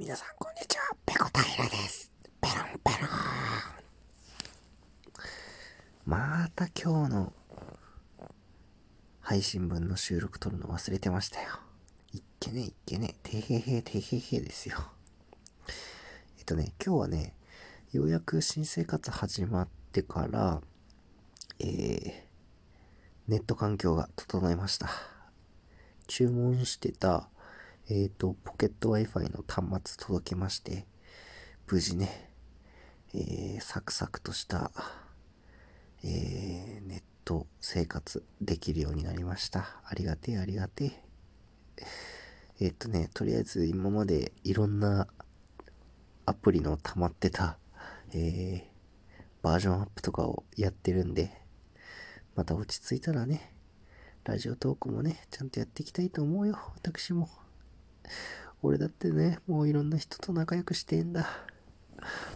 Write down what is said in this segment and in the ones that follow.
皆さんこんにちは、ペコ平です。ペロンペロン。また今日の配信分の収録撮るの忘れてましたよ。いっけねいっけねてへへてへへですよ。えっとね、今日はね、ようやく新生活始まってから、えー、ネット環境が整いました。注文してたえっ、ー、と、ポケット Wi-Fi の端末届きまして、無事ね、えー、サクサクとした、えー、ネット生活できるようになりました。ありがてえ、ありがてえ。えっ、とね、とりあえず今までいろんなアプリの溜まってた、えー、バージョンアップとかをやってるんで、また落ち着いたらね、ラジオトークもね、ちゃんとやっていきたいと思うよ、私も。俺だってね、もういろんな人と仲良くしてんだ。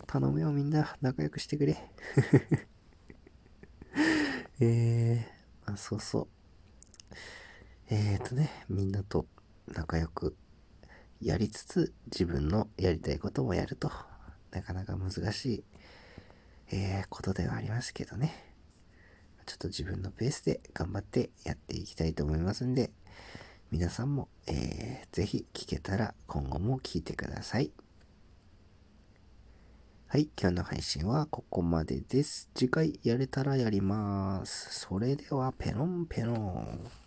頼むよみんな、仲良くしてくれ。えー、あ、そうそう。えーとね、みんなと仲良くやりつつ、自分のやりたいこともやると、なかなか難しい、えー、ことではありますけどね。ちょっと自分のペースで頑張ってやっていきたいと思いますんで、皆さんも、えー、ぜひ聞けたら今後も聞いてください。はい、今日の配信はここまでです。次回やれたらやります。それではペロンペロン。